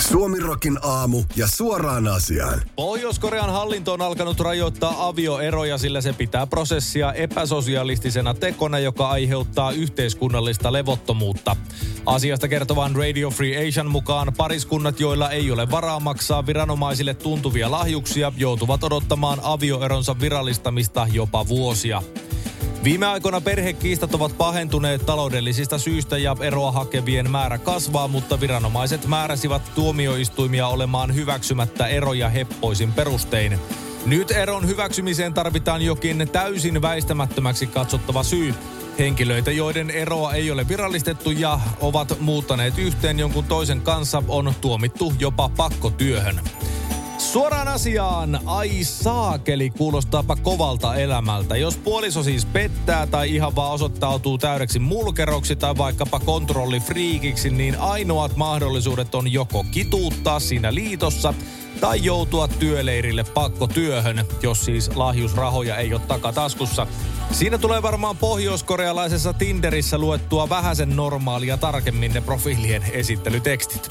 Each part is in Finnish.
Suomirokin aamu ja suoraan asiaan. Pohjois-Korean hallinto on alkanut rajoittaa avioeroja, sillä se pitää prosessia epäsosialistisena tekona, joka aiheuttaa yhteiskunnallista levottomuutta. Asiasta kertovan Radio Free Asian mukaan pariskunnat, joilla ei ole varaa maksaa viranomaisille tuntuvia lahjuksia, joutuvat odottamaan avioeronsa virallistamista jopa vuosia. Viime aikoina perhekiistat ovat pahentuneet taloudellisista syistä ja eroa hakevien määrä kasvaa, mutta viranomaiset määräsivät tuomioistuimia olemaan hyväksymättä eroja heppoisin perustein. Nyt eron hyväksymiseen tarvitaan jokin täysin väistämättömäksi katsottava syy. Henkilöitä, joiden eroa ei ole virallistettu ja ovat muuttaneet yhteen jonkun toisen kanssa, on tuomittu jopa pakkotyöhön. Suoraan asiaan, ai saakeli, kuulostaapa kovalta elämältä. Jos puoliso siis pettää tai ihan vaan osoittautuu täydeksi mulkeroksi tai vaikkapa kontrollifriikiksi, niin ainoat mahdollisuudet on joko kituuttaa siinä liitossa tai joutua työleirille pakkotyöhön, jos siis lahjusrahoja ei ole takataskussa. Siinä tulee varmaan pohjoiskorealaisessa Tinderissä luettua vähäsen normaalia tarkemmin ne profiilien esittelytekstit.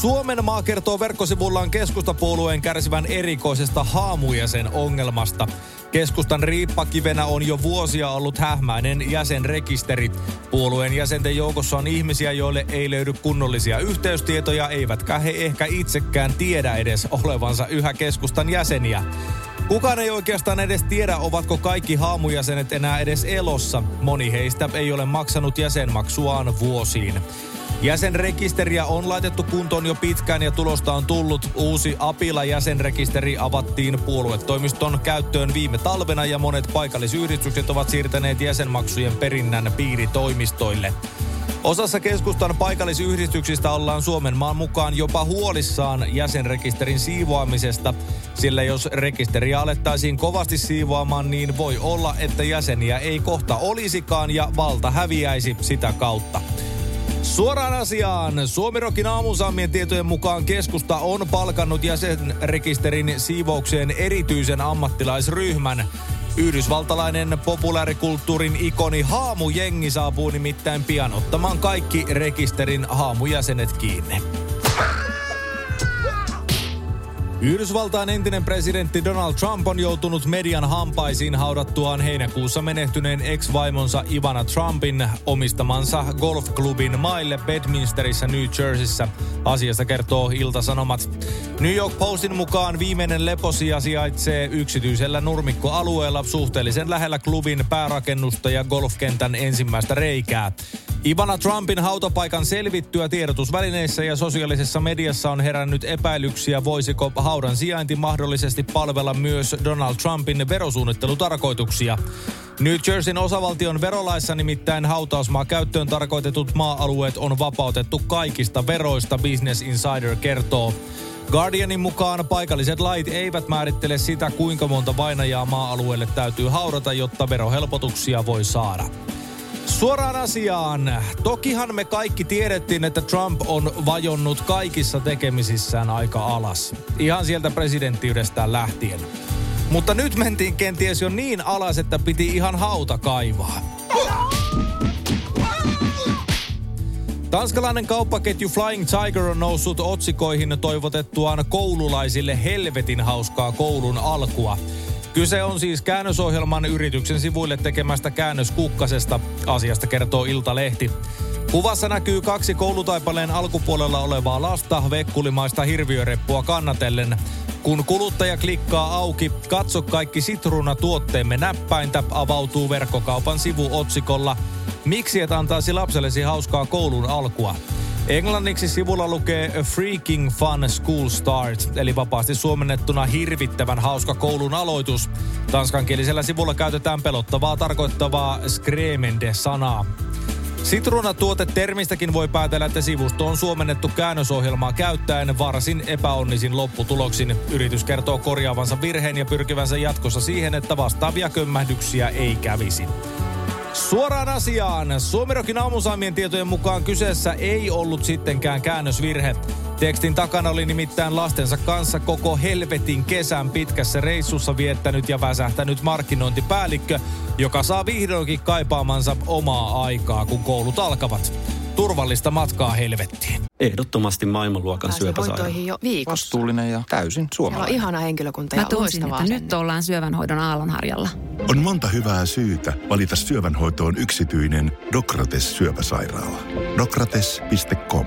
Suomen maa kertoo verkkosivullaan keskustapuolueen kärsivän erikoisesta haamujäsen ongelmasta. Keskustan riippakivenä on jo vuosia ollut hähmäinen jäsenrekisteri. Puolueen jäsenten joukossa on ihmisiä, joille ei löydy kunnollisia yhteystietoja, eivätkä he ehkä itsekään tiedä edes olevansa yhä keskustan jäseniä. Kukaan ei oikeastaan edes tiedä, ovatko kaikki haamujäsenet enää edes elossa. Moni heistä ei ole maksanut jäsenmaksuaan vuosiin. Jäsenrekisteriä on laitettu kuntoon jo pitkään ja tulosta on tullut. Uusi Apila-jäsenrekisteri avattiin puoluetoimiston käyttöön viime talvena ja monet paikallisyhdistykset ovat siirtäneet jäsenmaksujen perinnän piiritoimistoille. Osassa keskustan paikallisyhdistyksistä ollaan Suomen maan mukaan jopa huolissaan jäsenrekisterin siivoamisesta, sillä jos rekisteriä alettaisiin kovasti siivoamaan, niin voi olla, että jäseniä ei kohta olisikaan ja valta häviäisi sitä kautta. Suoraan asiaan. Suomirokin aamusaamien tietojen mukaan keskusta on palkannut jäsenrekisterin siivoukseen erityisen ammattilaisryhmän. Yhdysvaltalainen populaarikulttuurin ikoni Haamujengi saapuu nimittäin pian ottamaan kaikki rekisterin haamujäsenet kiinni. Yhdysvaltain entinen presidentti Donald Trump on joutunut median hampaisiin haudattuaan heinäkuussa menehtyneen ex-vaimonsa Ivana Trumpin omistamansa golfklubin maille Bedminsterissä New Jerseyssä. Asiasta kertoo Ilta-Sanomat. New York Postin mukaan viimeinen leposia sijaitsee yksityisellä nurmikkoalueella suhteellisen lähellä klubin päärakennusta ja golfkentän ensimmäistä reikää. Ivana Trumpin hautapaikan selvittyä tiedotusvälineissä ja sosiaalisessa mediassa on herännyt epäilyksiä, voisiko haudan sijainti mahdollisesti palvella myös Donald Trumpin verosuunnittelutarkoituksia. New Jerseyn osavaltion verolaissa nimittäin hautausmaa käyttöön tarkoitetut maa-alueet on vapautettu kaikista veroista, Business Insider kertoo. Guardianin mukaan paikalliset lait eivät määrittele sitä, kuinka monta vainajaa maa-alueelle täytyy haudata, jotta verohelpotuksia voi saada. Suoraan asiaan. Tokihan me kaikki tiedettiin, että Trump on vajonnut kaikissa tekemisissään aika alas. Ihan sieltä presidenttiydestään lähtien. Mutta nyt mentiin kenties jo niin alas, että piti ihan hauta kaivaa. Tanskalainen kauppaketju Flying Tiger on noussut otsikoihin toivotettuaan koululaisille helvetin hauskaa koulun alkua. Kyse on siis käännösohjelman yrityksen sivuille tekemästä käännöskukkasesta. Asiasta kertoo Iltalehti. Kuvassa näkyy kaksi koulutaipaleen alkupuolella olevaa lasta vekkulimaista hirviöreppua kannatellen. Kun kuluttaja klikkaa auki, katso kaikki sitruunatuotteemme näppäintä, avautuu verkkokaupan sivu otsikolla Miksi et antaisi lapsellesi hauskaa koulun alkua? Englanniksi sivulla lukee A Freaking Fun School Start, eli vapaasti suomennettuna hirvittävän hauska koulun aloitus. Tanskankielisellä sivulla käytetään pelottavaa tarkoittavaa skremende-sanaa. Sitruunatuote-termistäkin voi päätellä, että sivusto on suomennettu käännösohjelmaa käyttäen varsin epäonnisin lopputuloksin. Yritys kertoo korjaavansa virheen ja pyrkivänsä jatkossa siihen, että vastaavia kömmähdyksiä ei kävisi. Suoraan asiaan. Suomirokin aamusaamien tietojen mukaan kyseessä ei ollut sittenkään käännösvirhe. Tekstin takana oli nimittäin lastensa kanssa koko helvetin kesän pitkässä reissussa viettänyt ja väsähtänyt markkinointipäällikkö, joka saa vihdoinkin kaipaamansa omaa aikaa, kun koulut alkavat. Turvallista matkaa helvettiin. Ehdottomasti maailmanluokan syöpäsairaala. jo viikossa. Vastuullinen ja täysin suomalainen. Siellä on ihana henkilökunta ja Mä tunsin, että nyt ollaan syövänhoidon aallonharjalla. On monta hyvää syytä valita syövänhoitoon yksityinen Dokrates syöpäsairaala. Dokrates.com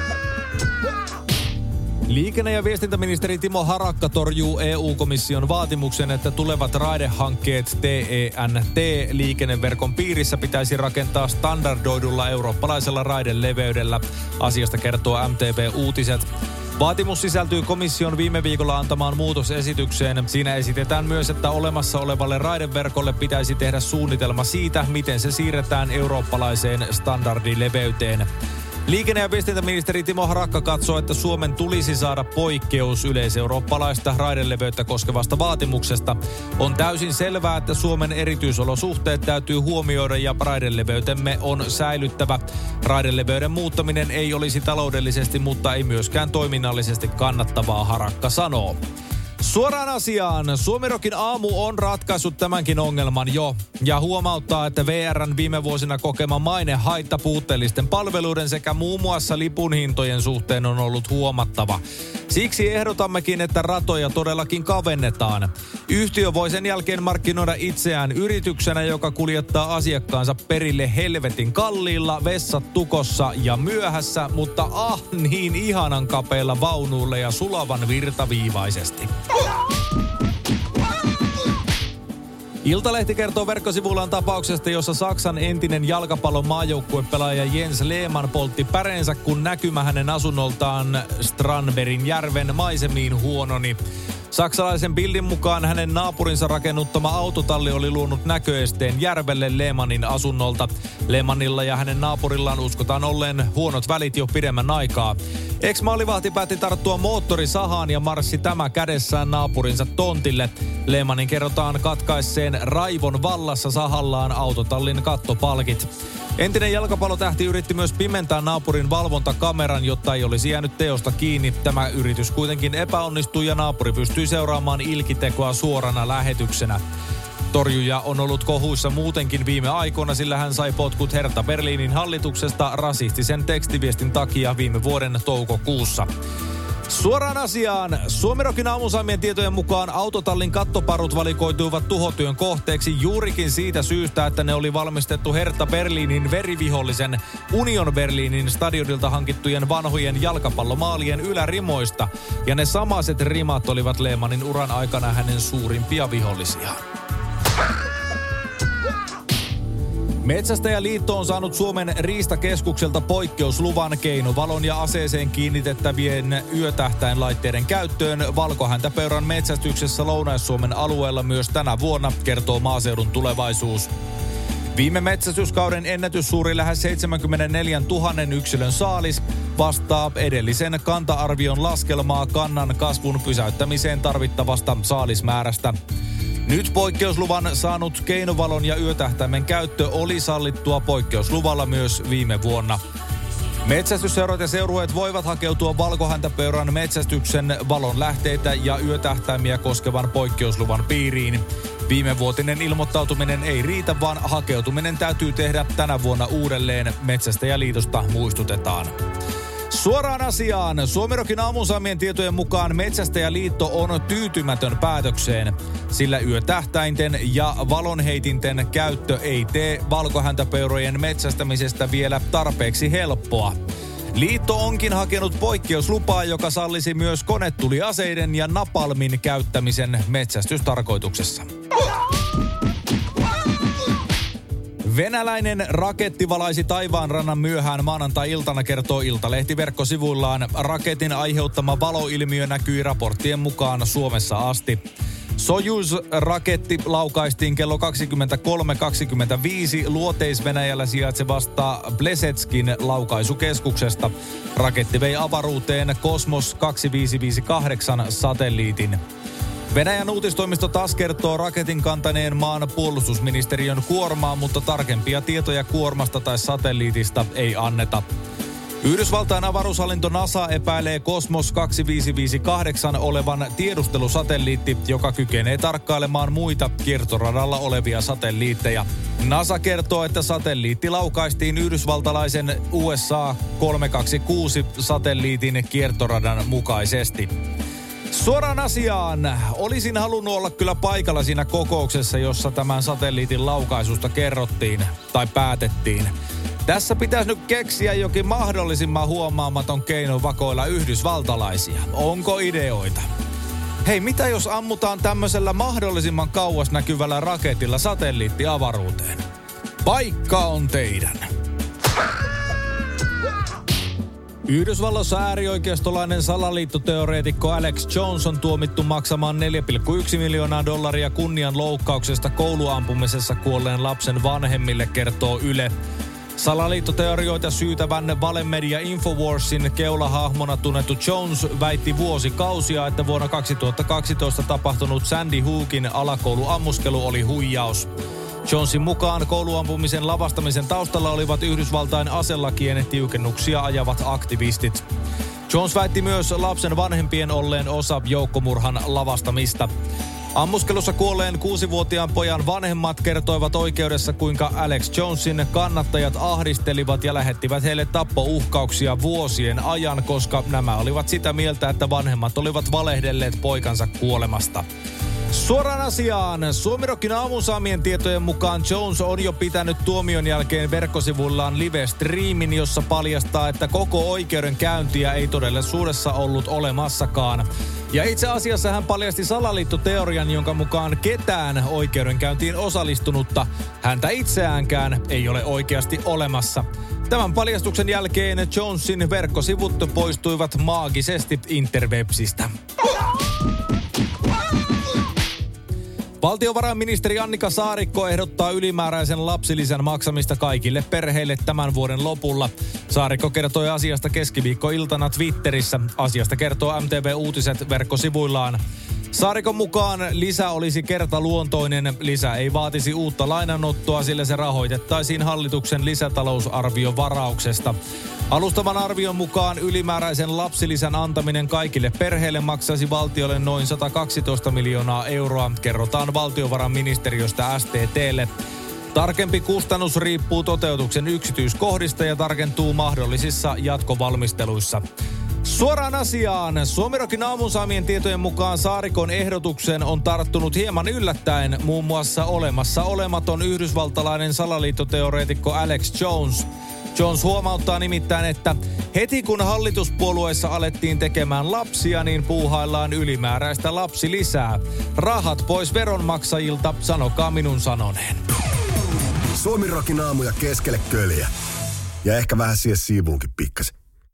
Liikenne- ja viestintäministeri Timo Harakka torjuu EU-komission vaatimuksen, että tulevat raidehankkeet TENT-liikenneverkon piirissä pitäisi rakentaa standardoidulla eurooppalaisella raideleveydellä. Asiasta kertoo MTV Uutiset. Vaatimus sisältyy komission viime viikolla antamaan muutosesitykseen. Siinä esitetään myös, että olemassa olevalle raideverkolle pitäisi tehdä suunnitelma siitä, miten se siirretään eurooppalaiseen standardileveyteen. Liikenne- ja viestintäministeri Timo Harakka katsoo, että Suomen tulisi saada poikkeus yleiseurooppalaista raideleveyttä koskevasta vaatimuksesta. On täysin selvää, että Suomen erityisolosuhteet täytyy huomioida ja raideleveytemme on säilyttävä. Raideleveyden muuttaminen ei olisi taloudellisesti, mutta ei myöskään toiminnallisesti kannattavaa, Harakka sanoo. Suoraan asiaan. Suomirokin aamu on ratkaissut tämänkin ongelman jo ja huomauttaa, että VRn viime vuosina kokema maine haitta puutteellisten palveluiden sekä muun muassa lipunhintojen suhteen on ollut huomattava. Siksi ehdotammekin, että ratoja todellakin kavennetaan. Yhtiö voi sen jälkeen markkinoida itseään yrityksenä, joka kuljettaa asiakkaansa perille helvetin kalliilla, vessat tukossa ja myöhässä, mutta ah niin ihanan kapeilla vaunuille ja sulavan virtaviivaisesti. Iltalehti kertoo verkkosivullaan tapauksesta, jossa Saksan entinen jalkapallon maajoukkuepelaaja Jens Lehmann poltti päreensä, kun näkymä hänen asunnoltaan Stranberin järven maisemiin huononi. Saksalaisen bildin mukaan hänen naapurinsa rakennuttama autotalli oli luonut näköesteen järvelle Lehmannin asunnolta. Lehmannilla ja hänen naapurillaan uskotaan olleen huonot välit jo pidemmän aikaa. Ex-maalivahti päätti tarttua moottorisahaan ja marssi tämä kädessään naapurinsa tontille. Lehmannin kerrotaan katkaisseen raivon vallassa sahallaan autotallin kattopalkit. Entinen jalkapallotähti yritti myös pimentää naapurin valvontakameran, jotta ei olisi jäänyt teosta kiinni. Tämä yritys kuitenkin epäonnistui ja naapuri pystyi seuraamaan ilkitekoa suorana lähetyksenä. Torjuja on ollut kohuissa muutenkin viime aikoina, sillä hän sai potkut Herta Berliinin hallituksesta rasistisen tekstiviestin takia viime vuoden toukokuussa. Suoraan asiaan. Suomirokin aamusaamien tietojen mukaan autotallin kattoparut valikoituivat tuhotyön kohteeksi juurikin siitä syystä, että ne oli valmistettu Herta Berliinin verivihollisen Union Berliinin stadionilta hankittujen vanhojen jalkapallomaalien ylärimoista. Ja ne samaset rimat olivat Lehmanin uran aikana hänen suurimpia vihollisiaan. Metsästäjäliitto on saanut Suomen riistakeskukselta poikkeusluvan keinovalon ja aseeseen kiinnitettävien yötähtäinlaitteiden käyttöön valkohäntäpeuran metsästyksessä Lounais-Suomen alueella myös tänä vuonna, kertoo maaseudun tulevaisuus. Viime metsästyskauden ennätyssuuri lähes 74 000 yksilön saalis vastaa edellisen kanta-arvion laskelmaa kannan kasvun pysäyttämiseen tarvittavasta saalismäärästä. Nyt poikkeusluvan saanut keinovalon ja yötähtäimen käyttö oli sallittua poikkeusluvalla myös viime vuonna. Metsästysseurat ja seurueet voivat hakeutua valkohäntäpeuran metsästyksen valon lähteitä ja yötähtäimiä koskevan poikkeusluvan piiriin. Viime vuotinen ilmoittautuminen ei riitä, vaan hakeutuminen täytyy tehdä tänä vuonna uudelleen. Metsästäjäliitosta muistutetaan. Suoraan asiaan. Suomerokin aamusaamien tietojen mukaan Metsästäjäliitto on tyytymätön päätökseen, sillä yötähtäinten ja valonheitinten käyttö ei tee valkohäntäpeurojen metsästämisestä vielä tarpeeksi helppoa. Liitto onkin hakenut poikkeuslupaa, joka sallisi myös konetuliaseiden ja napalmin käyttämisen metsästystarkoituksessa. Venäläinen raketti valaisi taivaan rannan myöhään maanantai-iltana, kertoo Iltalehti verkkosivuillaan. Raketin aiheuttama valoilmiö näkyi raporttien mukaan Suomessa asti. Sojuz-raketti laukaistiin kello 23.25 Luoteis-Venäjällä sijaitsevasta Blesetskin laukaisukeskuksesta. Raketti vei avaruuteen Kosmos 2558 satelliitin. Venäjän uutistoimisto taas kertoo raketin kantaneen maan puolustusministeriön kuormaa, mutta tarkempia tietoja kuormasta tai satelliitista ei anneta. Yhdysvaltain avaruushallinto NASA epäilee Cosmos 2558 olevan tiedustelusatelliitti, joka kykenee tarkkailemaan muita kiertoradalla olevia satelliitteja. NASA kertoo, että satelliitti laukaistiin yhdysvaltalaisen USA 326 satelliitin kiertoradan mukaisesti. Suoraan asiaan. Olisin halunnut olla kyllä paikalla siinä kokouksessa, jossa tämän satelliitin laukaisusta kerrottiin tai päätettiin. Tässä pitäisi nyt keksiä jokin mahdollisimman huomaamaton keino vakoilla yhdysvaltalaisia. Onko ideoita? Hei, mitä jos ammutaan tämmöisellä mahdollisimman kauas näkyvällä raketilla satelliitti avaruuteen? Paikka on teidän. Yhdysvalloissa äärioikeistolainen salaliittoteoreetikko Alex Jones on tuomittu maksamaan 4,1 miljoonaa dollaria kunnian loukkauksesta kouluampumisessa kuolleen lapsen vanhemmille, kertoo Yle. Salaliittoteorioita syytävän valemedia Infowarsin keulahahmona tunnettu Jones väitti vuosikausia, että vuonna 2012 tapahtunut Sandy Hookin alakouluammuskelu oli huijaus. Jonesin mukaan kouluampumisen lavastamisen taustalla olivat Yhdysvaltain aselakien tiukennuksia ajavat aktivistit. Jones väitti myös lapsen vanhempien olleen osa joukkomurhan lavastamista. Ammuskelussa kuolleen kuusivuotiaan pojan vanhemmat kertoivat oikeudessa, kuinka Alex Jonesin kannattajat ahdistelivat ja lähettivät heille tappouhkauksia vuosien ajan, koska nämä olivat sitä mieltä, että vanhemmat olivat valehdelleet poikansa kuolemasta. Suoraan asiaan. Suomirokin aamun saamien tietojen mukaan Jones on jo pitänyt tuomion jälkeen verkkosivullaan live-striimin, jossa paljastaa, että koko oikeudenkäyntiä ei todellisuudessa ollut olemassakaan. Ja itse asiassa hän paljasti salaliittoteorian, jonka mukaan ketään oikeudenkäyntiin osallistunutta, häntä itseäänkään, ei ole oikeasti olemassa. Tämän paljastuksen jälkeen Jonesin verkkosivut poistuivat maagisesti interwebsistä. Valtiovarainministeri Annika Saarikko ehdottaa ylimääräisen lapsilisän maksamista kaikille perheille tämän vuoden lopulla. Saarikko kertoi asiasta keskiviikkoiltana Twitterissä. Asiasta kertoo MTV Uutiset verkkosivuillaan. Saarikon mukaan lisä olisi kertaluontoinen. Lisä ei vaatisi uutta lainanottoa, sillä se rahoitettaisiin hallituksen lisätalousarviovarauksesta. Alustavan arvion mukaan ylimääräisen lapsilisän antaminen kaikille perheille maksaisi valtiolle noin 112 miljoonaa euroa, kerrotaan valtiovarainministeriöstä STTlle. Tarkempi kustannus riippuu toteutuksen yksityiskohdista ja tarkentuu mahdollisissa jatkovalmisteluissa. Suoraan asiaan. Suomirokin aamun saamien tietojen mukaan Saarikon ehdotuksen on tarttunut hieman yllättäen muun muassa olemassa olematon yhdysvaltalainen salaliittoteoreetikko Alex Jones. Jones huomauttaa nimittäin, että heti kun hallituspuolueessa alettiin tekemään lapsia, niin puuhaillaan ylimääräistä lapsilisää. Rahat pois veronmaksajilta, sanokaa minun sanoneen. Suomirokin aamuja keskelle köljä. Ja ehkä vähän siihen siivuunkin pikkasen.